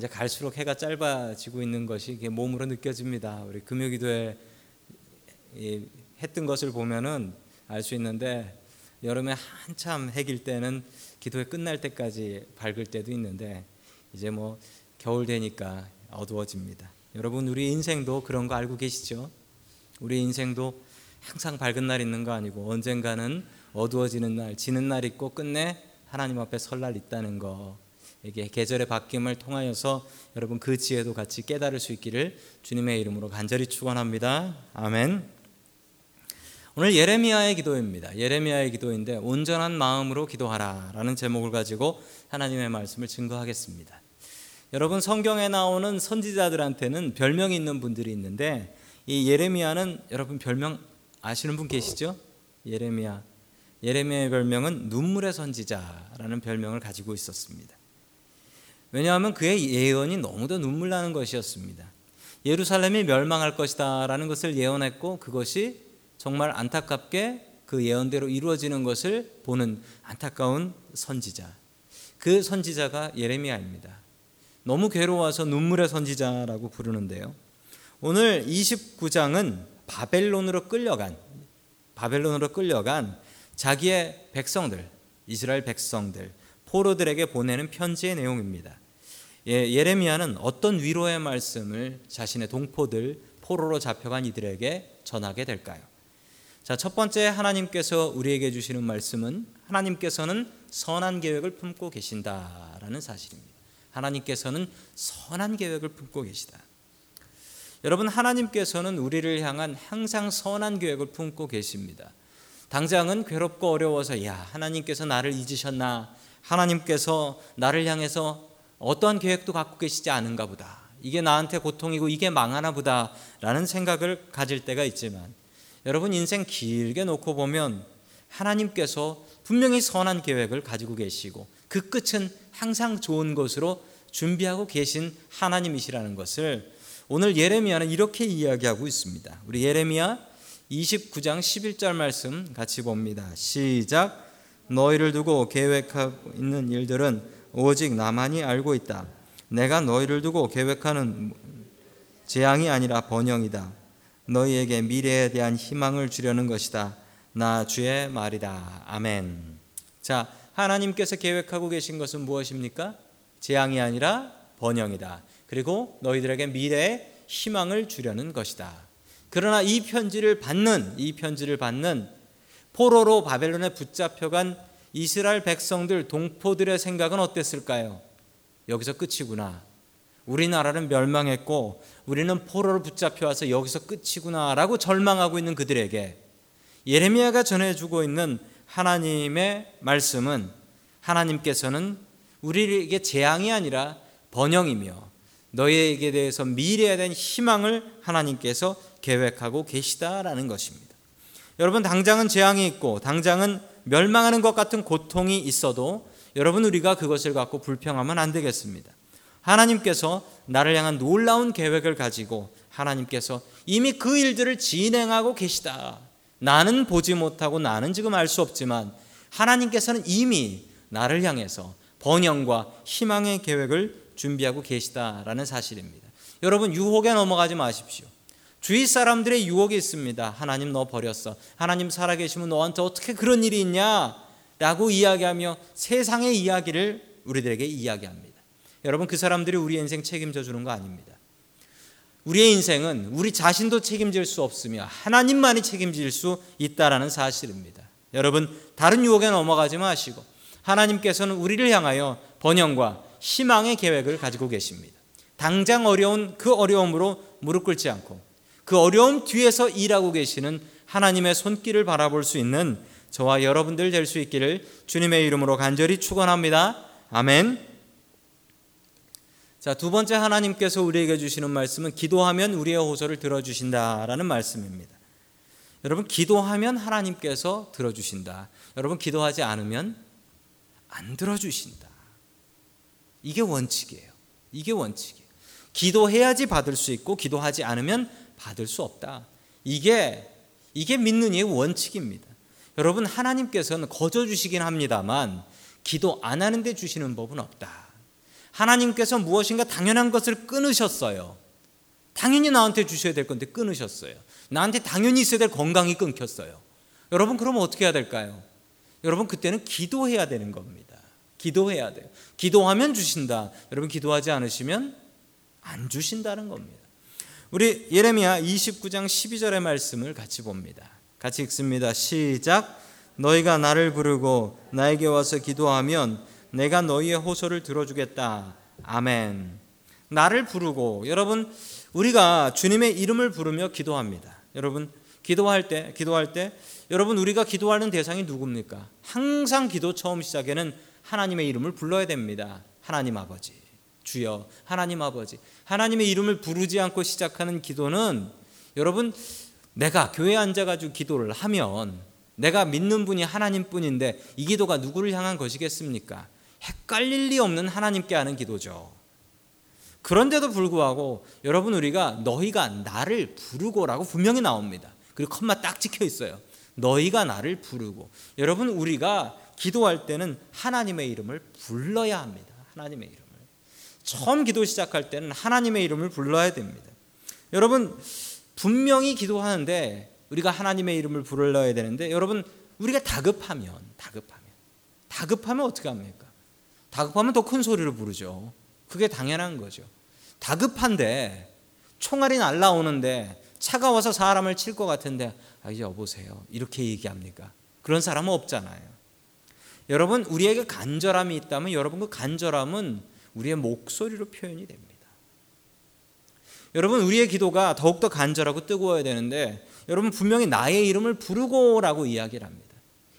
이제 갈수록 해가 짧아지고 있는 것이 몸으로 느껴집니다. 우리 금요기도에 했던 것을 보면은 알 수 있는데 여름에 한참 해길 때는 기도회 끝날 때까지 밝을 때도 있는데 이제 뭐 겨울 되니까 어두워집니다. 여러분 우리 인생도 그런 거 알고 계시죠? 우리 인생도 항상 밝은 날 있는 거 아니고 언젠가는 어두워지는 날, 지는 날 있고 끝내 하나님 앞에 설날 있다는 거. 이게 계절의 바뀜을 통하여서 여러분 그 지혜도 같이 깨달을 수 있기를 주님의 이름으로 간절히 축원합니다. 아멘. 오늘 예레미야의 기도입니다. 예레미야의 기도인데 온전한 마음으로 기도하라라는 제목을 가지고 하나님의 말씀을 증거하겠습니다. 여러분 성경에 나오는 선지자들한테는 별명이 있는 분들이 있는데 이 예레미야는 여러분 별명 아시는 분 계시죠? 예레미야. 예레미야의 별명은 눈물의 선지자라는 별명을 가지고 있었습니다. 왜냐하면 그의 예언이 너무도 눈물 나는 것이었습니다. 예루살렘이 멸망할 것이다라는 것을 예언했고 그것이 정말 안타깝게 그 예언대로 이루어지는 것을 보는 안타까운 선지자. 그 선지자가 예레미야입니다. 너무 괴로워서 눈물의 선지자라고 부르는데요. 오늘 29장은 바벨론으로 끌려간 바벨론으로 끌려간 자기의 백성들, 이스라엘 백성들, 포로들에게 보내는 편지의 내용입니다. 예, 예레미야는 어떤 위로의 말씀을 자신의 동포들, 포로로 잡혀간 이들에게 전하게 될까요? 자, 첫 번째 하나님께서 우리에게 주시는 말씀은 하나님께서는 선한 계획을 품고 계신다라는 사실입니다. 하나님께서는 선한 계획을 품고 계시다. 여러분 하나님께서는 우리를 향한 항상 선한 계획을 품고 계십니다. 당장은 괴롭고 어려워서 야 하나님께서 나를 잊으셨나 하나님께서 나를 향해서 어떠한 계획도 갖고 계시지 않은가 보다 이게 나한테 고통이고 이게 망하나 보다라는 생각을 가질 때가 있지만 여러분 인생 길게 놓고 보면 하나님께서 분명히 선한 계획을 가지고 계시고 그 끝은 항상 좋은 것으로 준비하고 계신 하나님이시라는 것을 오늘 예레미야는 이렇게 이야기하고 있습니다. 우리 예레미야 29장 11절 말씀 같이 봅니다. 시작. 너희를 두고 계획하고 있는 일들은 오직 나만이 알고 있다. 내가 너희를 두고 계획하는 재앙이 아니라 번영이다. 너희에게 미래에 대한 희망을 주려는 것이다. 나 주의 말이다. 아멘. 자, 하나님께서 계획하고 계신 것은 무엇입니까? 재앙이 아니라 번영이다. 그리고 너희들에게 미래의 희망을 주려는 것이다. 그러나 이 편지를 받는 이 편지를 받는 포로로 바벨론에 붙잡혀간 이스라엘 백성들 동포들의 생각은 어땠을까요? 여기서 끝이구나. 우리나라는 멸망했고 우리는 포로로 붙잡혀 와서 여기서 끝이구나라고 절망하고 있는 그들에게 예레미야가 전해주고 있는 하나님의 말씀은 하나님께서는 우리에게 재앙이 아니라 번영이며 너희에게 대해서 미래에 대한 희망을 하나님께서 계획하고 계시다라는 것입니다. 여러분 당장은 재앙이 있고 당장은 멸망하는 것 같은 고통이 있어도 여러분 우리가 그것을 갖고 불평하면 안 되겠습니다. 하나님께서 나를 향한 놀라운 계획을 가지고 하나님께서 이미 그 일들을 진행하고 계시다. 나는 보지 못하고 나는 지금 알 수 없지만 하나님께서는 이미 나를 향해서 번영과 희망의 계획을 준비하고 계시다라는 사실입니다. 여러분 유혹에 넘어가지 마십시오. 주위 사람들의 유혹이 있습니다. 하나님 너 버렸어. 하나님 살아계시면 너한테 어떻게 그런 일이 있냐? 라고 이야기하며 세상의 이야기를 우리들에게 이야기합니다. 여러분 그 사람들이 우리 인생 책임져 주는 거 아닙니다. 우리의 인생은 우리 자신도 책임질 수 없으며 하나님만이 책임질 수 있다라는 사실입니다. 여러분 다른 유혹에 넘어가지 마시고 하나님께서는 우리를 향하여 번영과 희망의 계획을 가지고 계십니다. 당장 어려운 그 어려움으로 무릎 꿇지 않고 그 어려움 뒤에서 일하고 계시는 하나님의 손길을 바라볼 수 있는 저와 여러분들 될 수 있기를 주님의 이름으로 간절히 축원합니다. 아멘. 자, 두 번째 하나님께서 우리에게 주시는 말씀은 기도하면 우리의 호소를 들어 주신다라는 말씀입니다. 여러분, 기도하면 하나님께서 들어 주신다. 여러분, 기도하지 않으면 안 들어 주신다. 이게 원칙이에요. 이게 원칙이에요. 기도해야지 받을 수 있고, 기도하지 않으면 받을 수 없다. 이게, 이게 믿는 이의 원칙입니다. 여러분, 하나님께서는 거저 주시긴 합니다만, 기도 안 하는데 주시는 법은 없다. 하나님께서 무엇인가 당연한 것을 끊으셨어요. 당연히 나한테 주셔야 될 건데 끊으셨어요. 나한테 당연히 있어야 될 건강이 끊겼어요. 여러분 그러면 어떻게 해야 될까요? 여러분 그때는 기도해야 되는 겁니다. 기도해야 돼요. 기도하면 주신다. 여러분 기도하지 않으시면 안 주신다는 겁니다. 우리 예레미야 29장 12절의 말씀을 같이 봅니다. 같이 읽습니다. 시작. 너희가 나를 부르고 나에게 와서 기도하면 내가 너희의 호소를 들어주겠다. 아멘. 나를 부르고 여러분 우리가 주님의 이름을 부르며 기도합니다. 여러분 기도할 때 기도할 때 여러분 우리가 기도하는 대상이 누굽니까? 항상 기도 처음 시작에는 하나님의 이름을 불러야 됩니다. 하나님 아버지, 주여, 하나님 아버지. 하나님의 이름을 부르지 않고 시작하는 기도는 여러분 내가 교회에 앉아가지고 기도를 하면 내가 믿는 분이 하나님뿐인데 이 기도가 누구를 향한 것이겠습니까? 헷갈릴 리 없는 하나님께 하는 기도죠. 그런데도 불구하고 여러분 우리가 너희가 나를 부르고라고 분명히 나옵니다. 그리고 컴마 딱 찍혀 있어요. 너희가 나를 부르고 여러분 우리가 기도할 때는 하나님의 이름을 불러야 합니다. 하나님의 이름을 처음 기도 시작할 때는 하나님의 이름을 불러야 됩니다. 여러분 분명히 기도하는데 우리가 하나님의 이름을 불러야 되는데 여러분 우리가 다급하면 다급하면 다급하면 어떻게 합니까? 다급하면 더 큰 소리로 부르죠. 그게 당연한 거죠. 다급한데 총알이 날라오는데 차가 와서 사람을 칠 것 같은데 아, 여보세요. 이렇게 얘기합니까? 그런 사람은 없잖아요. 여러분 우리에게 간절함이 있다면 여러분 그 간절함은 우리의 목소리로 표현이 됩니다. 여러분 우리의 기도가 더욱더 간절하고 뜨거워야 되는데 여러분 분명히 나의 이름을 부르고라고 이야기를 합니다.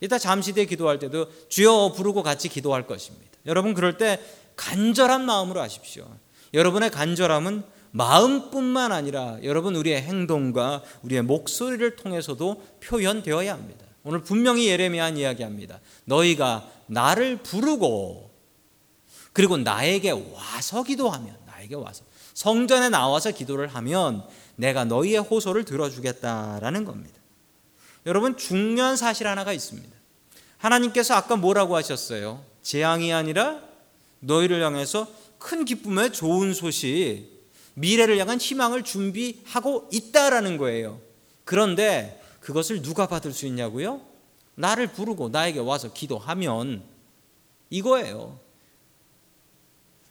이따 잠시 뒤에 기도할 때도 주여 부르고 같이 기도할 것입니다. 여러분 그럴 때 간절한 마음으로 하십시오. 여러분의 간절함은 마음뿐만 아니라 여러분 우리의 행동과 우리의 목소리를 통해서도 표현되어야 합니다. 오늘 분명히 예레미야는 이야기합니다. 너희가 나를 부르고 그리고 나에게 와서 기도하면 나에게 와서 성전에 나와서 기도를 하면 내가 너희의 호소를 들어주겠다라는 겁니다. 여러분 중요한 사실 하나가 있습니다. 하나님께서 아까 뭐라고 하셨어요? 재앙이 아니라 너희를 향해서 큰 기쁨의 좋은 소식, 미래를 향한 희망을 준비하고 있다라는 거예요. 그런데 그것을 누가 받을 수 있냐고요? 나를 부르고 나에게 와서 기도하면 이거예요.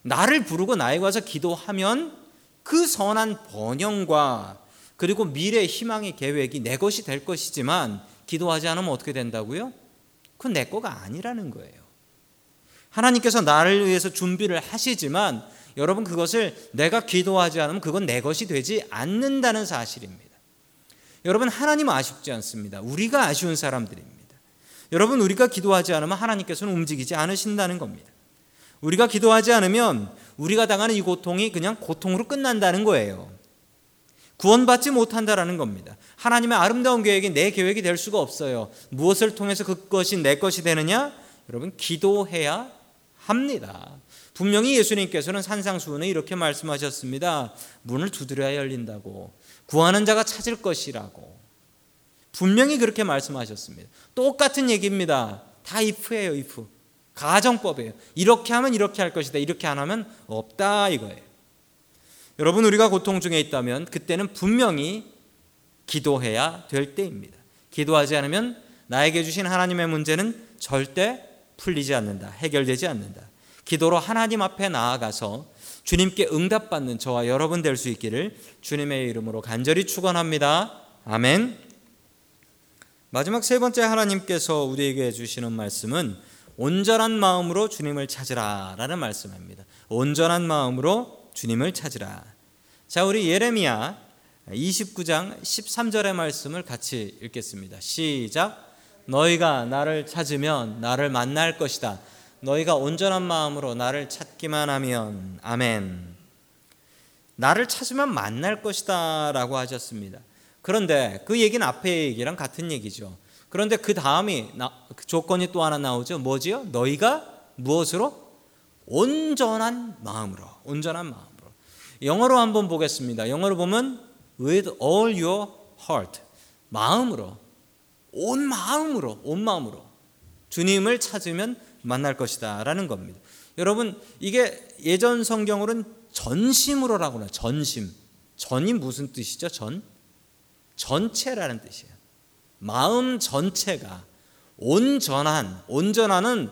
나를 부르고 나에게 와서 기도하면 그 선한 번영과 그리고 미래 희망의 계획이 내 것이 될 것이지만 기도하지 않으면 어떻게 된다고요? 그건 내 거가 아니라는 거예요. 하나님께서 나를 위해서 준비를 하시지만 여러분 그것을 내가 기도하지 않으면 그건 내 것이 되지 않는다는 사실입니다. 여러분 하나님 아쉽지 않습니다. 우리가 아쉬운 사람들입니다. 여러분 우리가 기도하지 않으면 하나님께서는 움직이지 않으신다는 겁니다. 우리가 기도하지 않으면 우리가 당하는 이 고통이 그냥 고통으로 끝난다는 거예요. 구원받지 못한다라는 겁니다. 하나님의 아름다운 계획이 내 계획이 될 수가 없어요. 무엇을 통해서 그것이 내 것이 되느냐? 여러분 기도해야 합니다. 분명히 예수님께서는 산상수훈에 이렇게 말씀하셨습니다. 문을 두드려야 열린다고. 구하는 자가 찾을 것이라고. 분명히 그렇게 말씀하셨습니다. 똑같은 얘기입니다. 다 if예요, if. 가정법이에요. 이렇게 하면 이렇게 할 것이다. 이렇게 안 하면 없다 이거예요. 여러분 우리가 고통 중에 있다면 그때는 분명히 기도해야 될 때입니다. 기도하지 않으면 나에게 주신 하나님의 문제는 절대 풀리지 않는다. 해결되지 않는다. 기도로 하나님 앞에 나아가서 주님께 응답받는 저와 여러분 될 수 있기를 주님의 이름으로 간절히 축원합니다. 아멘. 마지막 세 번째 하나님께서 우리에게 주시는 말씀은 온전한 마음으로 주님을 찾으라라는 말씀입니다. 온전한 마음으로 주님을 찾으라. 자, 우리 예레미야 29장 13절의 말씀을 같이 읽겠습니다. 시작. 너희가 나를 찾으면 나를 만날 것이다. 너희가 온전한 마음으로 나를 찾기만 하면 아멘. 나를 찾으면 만날 것이다라고 하셨습니다. 그런데 그 얘기는 앞에 얘기랑 같은 얘기죠. 그런데 그 다음이 그 조건이 또 하나 나오죠. 뭐지요? 너희가 무엇으로? 온전한 마음으로. 온전한 마음으로. 영어로 한번 보겠습니다. 영어로 보면 with all your heart. 마음으로. 온 마음으로, 온 마음으로 주님을 찾으면 만날 것이다라는 겁니다. 여러분 이게 예전 성경으로는 전심으로라고 해요. 전심. 전이 무슨 뜻이죠? 전 전체라는 뜻이에요. 마음 전체가 온전한 온전한은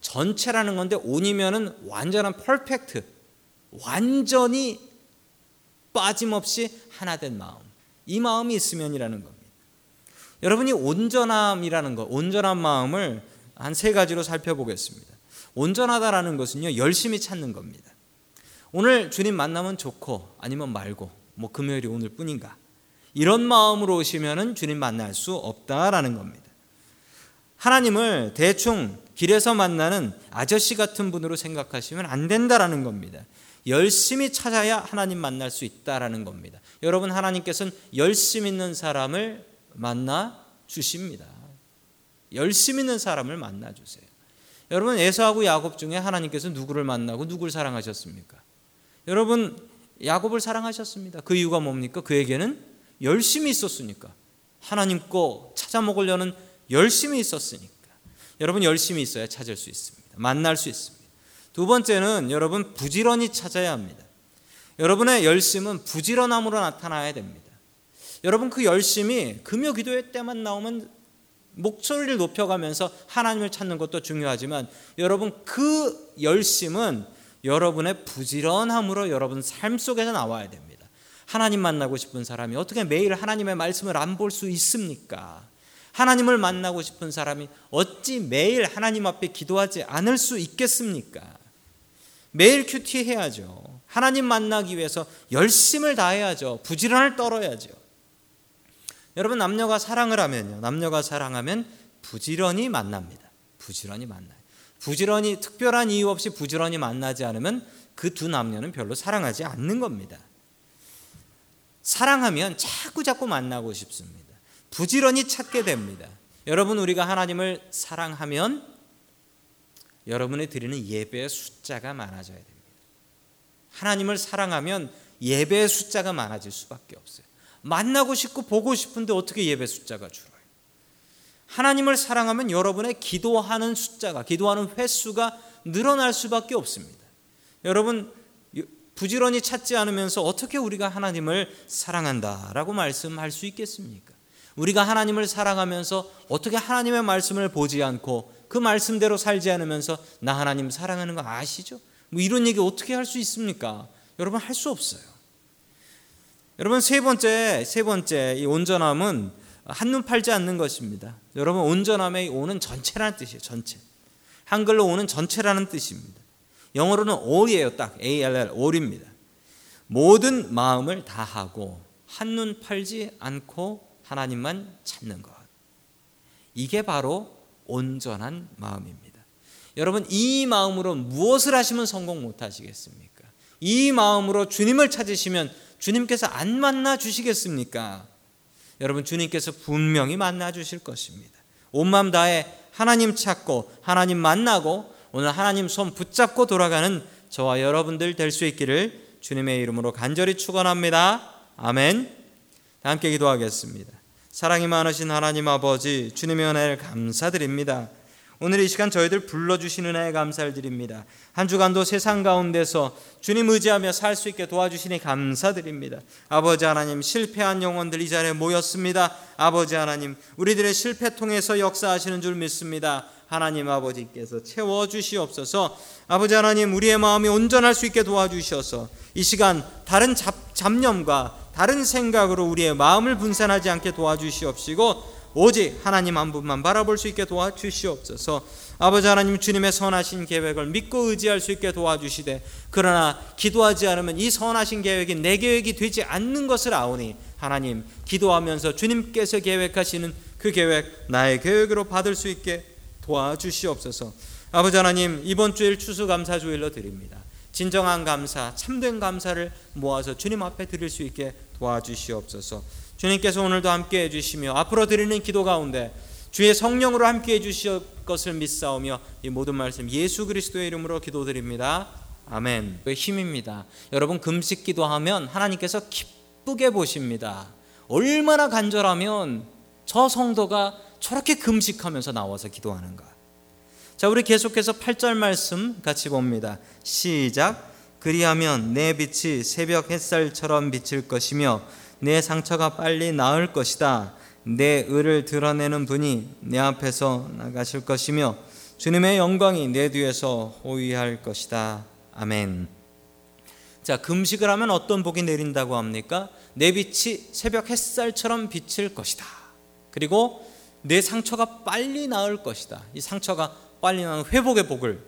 전체라는 건데 온이면은 완전한 퍼펙트 완전히 빠짐없이 하나 된 마음. 이 마음이 있으면이라는 겁니다. 여러분이 온전함이라는 것, 온전한 마음을 한 세 가지로 살펴보겠습니다. 온전하다라는 것은요, 열심히 찾는 겁니다. 오늘 주님 만나면 좋고 아니면 말고 뭐 금요일이 오늘 뿐인가 이런 마음으로 오시면은 주님 만날 수 없다라는 겁니다. 하나님을 대충 길에서 만나는 아저씨 같은 분으로 생각하시면 안 된다라는 겁니다. 열심히 찾아야 하나님 만날 수 있다라는 겁니다. 여러분 하나님께서는 열심 있는 사람을 만나 주십니다. 열심 있는 사람을 만나 주세요. 여러분 에서하고 야곱 중에 하나님께서 누구를 만나고 누구를 사랑하셨습니까? 여러분 야곱을 사랑하셨습니다. 그 이유가 뭡니까? 그에게는 열심히 있었으니까. 하나님 거 찾아 먹으려는 열심히 있었으니까. 여러분 열심히 있어야 찾을 수 있습니다. 만날 수 있습니다. 두 번째는 여러분 부지런히 찾아야 합니다. 여러분의 열심은 부지런함으로 나타나야 됩니다. 여러분 그 열심이 금요 기도회 때만 나오면 목소리를 높여가면서 하나님을 찾는 것도 중요하지만 여러분 그 열심은 여러분의 부지런함으로 여러분 삶 속에서 나와야 됩니다. 하나님 만나고 싶은 사람이 어떻게 매일 하나님의 말씀을 안 볼 수 있습니까? 하나님을 만나고 싶은 사람이 어찌 매일 하나님 앞에 기도하지 않을 수 있겠습니까? 매일 큐티 해야죠. 하나님 만나기 위해서 열심을 다해야죠. 부지런을 떨어야죠. 여러분 남녀가 사랑을 하면요. 남녀가 사랑하면 부지런히 만납니다. 부지런히 만나요. 부지런히 특별한 이유 없이 부지런히 만나지 않으면 그 두 남녀는 별로 사랑하지 않는 겁니다. 사랑하면 자꾸 자꾸 만나고 싶습니다. 부지런히 찾게 됩니다. 여러분 우리가 하나님을 사랑하면 여러분이 드리는 예배의 숫자가 많아져야 됩니다. 하나님을 사랑하면 예배의 숫자가 많아질 수밖에 없어요. 만나고 싶고 보고 싶은데 어떻게 예배 숫자가 줄어요? 하나님을 사랑하면 여러분의 기도하는 숫자가, 기도하는 횟수가 늘어날 수밖에 없습니다. 여러분, 부지런히 찾지 않으면서 어떻게 우리가 하나님을 사랑한다라고 말씀할 수 있겠습니까? 우리가 하나님을 사랑하면서 어떻게 하나님의 말씀을 보지 않고 그 말씀대로 살지 않으면서 나 하나님 사랑하는 거 아시죠? 뭐 이런 얘기 어떻게 할 수 있습니까? 여러분 할 수 없어요. 여러분 세 번째 세 번째 이 온전함은 한눈 팔지 않는 것입니다. 여러분 온전함의 오는 전체라는 뜻이에요. 전체. 한글로 오는 전체라는 뜻입니다. 영어로는 all이에요. 딱 A-L-L all입니다. 모든 마음을 다하고 한눈 팔지 않고 하나님만 찾는 것. 이게 바로 온전한 마음입니다. 여러분 이 마음으로 무엇을 하시면 성공 못 하시겠습니까? 이 마음으로 주님을 찾으시면 주님께서 안 만나 주시겠습니까? 여러분 주님께서 분명히 만나 주실 것입니다. 온 마음 다해 하나님 찾고 하나님 만나고 오늘 하나님 손 붙잡고 돌아가는 저와 여러분들 될 수 있기를 주님의 이름으로 간절히 축원합니다. 아멘. 함께 기도하겠습니다. 사랑이 많으신 하나님 아버지 주님의 은혜를 감사드립니다. 오늘 이 시간 저희들 불러주시는 은혜 감사를 드립니다. 한 주간도 세상 가운데서 주님 의지하며 살 수 있게 도와주시니 감사드립니다. 아버지 하나님 실패한 영혼들 이 자리에 모였습니다. 아버지 하나님 우리들의 실패 통해서 역사하시는 줄 믿습니다. 하나님 아버지께서 채워 주시옵소서. 아버지 하나님 우리의 마음이 온전할 수 있게 도와주셔서 이 시간 다른 잡, 잡념과 다른 생각으로 우리의 마음을 분산하지 않게 도와주시옵시고 오직 하나님 한 분만 바라볼 수 있게 도와주시옵소서. 아버지 하나님 주님의 선하신 계획을 믿고 의지할 수 있게 도와주시되 그러나 기도하지 않으면 이 선하신 계획이 내 계획이 되지 않는 것을 아오니 하나님 기도하면서 주님께서 계획하시는 그 계획 나의 계획으로 받을 수 있게 도와주시옵소서. 아버지 하나님 이번 주일 추수감사 주일로 드립니다. 진정한 감사, 참된 감사를 모아서 주님 앞에 드릴 수 있게 도와주시옵소서. 주님께서 오늘도 함께 해주시며 앞으로 드리는 기도 가운데 주의 성령으로 함께 해주실 것을 믿사오며 이 모든 말씀 예수 그리스도의 이름으로 기도드립니다. 아멘. 힘입니다. 여러분 금식 기도하면 하나님께서 기쁘게 보십니다. 얼마나 간절하면 저 성도가 저렇게 금식하면서 나와서 기도하는가. 자, 우리 계속해서 8절 말씀 같이 봅니다. 시작. 그리하면 내 빛이 새벽 햇살처럼 비칠 것이며 내 상처가 빨리 나을 것이다. 내 의를 드러내는 분이 내 앞에서 나가실 것이며 주님의 영광이 내 뒤에서 호위할 것이다. 아멘. 자, 금식을 하면 어떤 복이 내린다고 합니까? 내 빛이 새벽 햇살처럼 비칠 것이다. 그리고 내 상처가 빨리 나을 것이다. 이 상처가 빨리 나는 회복의 복을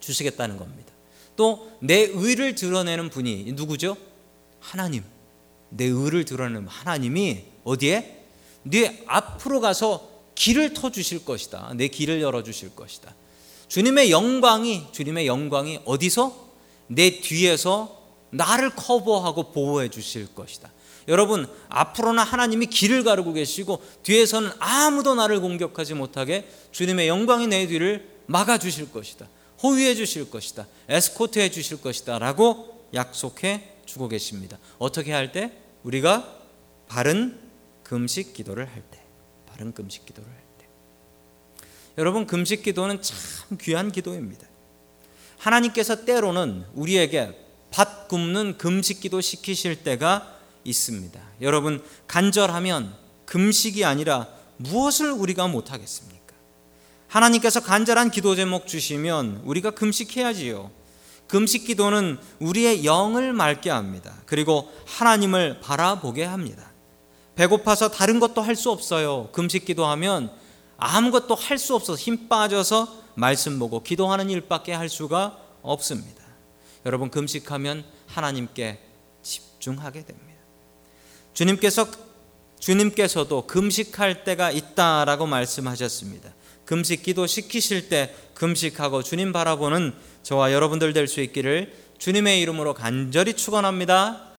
주시겠다는 겁니다. 또 내 의를 드러내는 분이 누구죠? 하나님. 내 의를 드러내는 하나님이 어디에? 네 앞으로 가서 길을 터 주실 것이다. 내 길을 열어 주실 것이다. 주님의 영광이 주님의 영광이 어디서 내 뒤에서 나를 커버하고 보호해 주실 것이다. 여러분 앞으로는 하나님이 길을 가르고 계시고 뒤에서는 아무도 나를 공격하지 못하게 주님의 영광이 내 뒤를 막아 주실 것이다. 호위해 주실 것이다. 에스코트해 주실 것이다라고 약속해 주고 계십니다. 어떻게 할 때? 우리가 바른 금식 기도를 할 때. 바른 금식 기도를 할 때. 여러분 금식 기도는 참 귀한 기도입니다. 하나님께서 때로는 우리에게 밥 굶는 금식 기도 시키실 때가 있습니다. 여러분 간절하면 금식이 아니라 무엇을 우리가 못 하겠습니까? 하나님께서 간절한 기도 제목 주시면 우리가 금식해야지요. 금식 기도는 우리의 영을 맑게 합니다. 그리고 하나님을 바라보게 합니다. 배고파서 다른 것도 할 수 없어요. 금식 기도하면 아무것도 할 수 없어서 힘 빠져서 말씀 보고 기도하는 일밖에 할 수가 없습니다. 여러분 금식하면 하나님께 집중하게 됩니다. 주님께서 주님께서도 금식할 때가 있다라고 말씀하셨습니다. 금식 기도 시키실 때 금식하고 주님 바라보는 저와 여러분들 될 수 있기를 주님의 이름으로 간절히 축원합니다.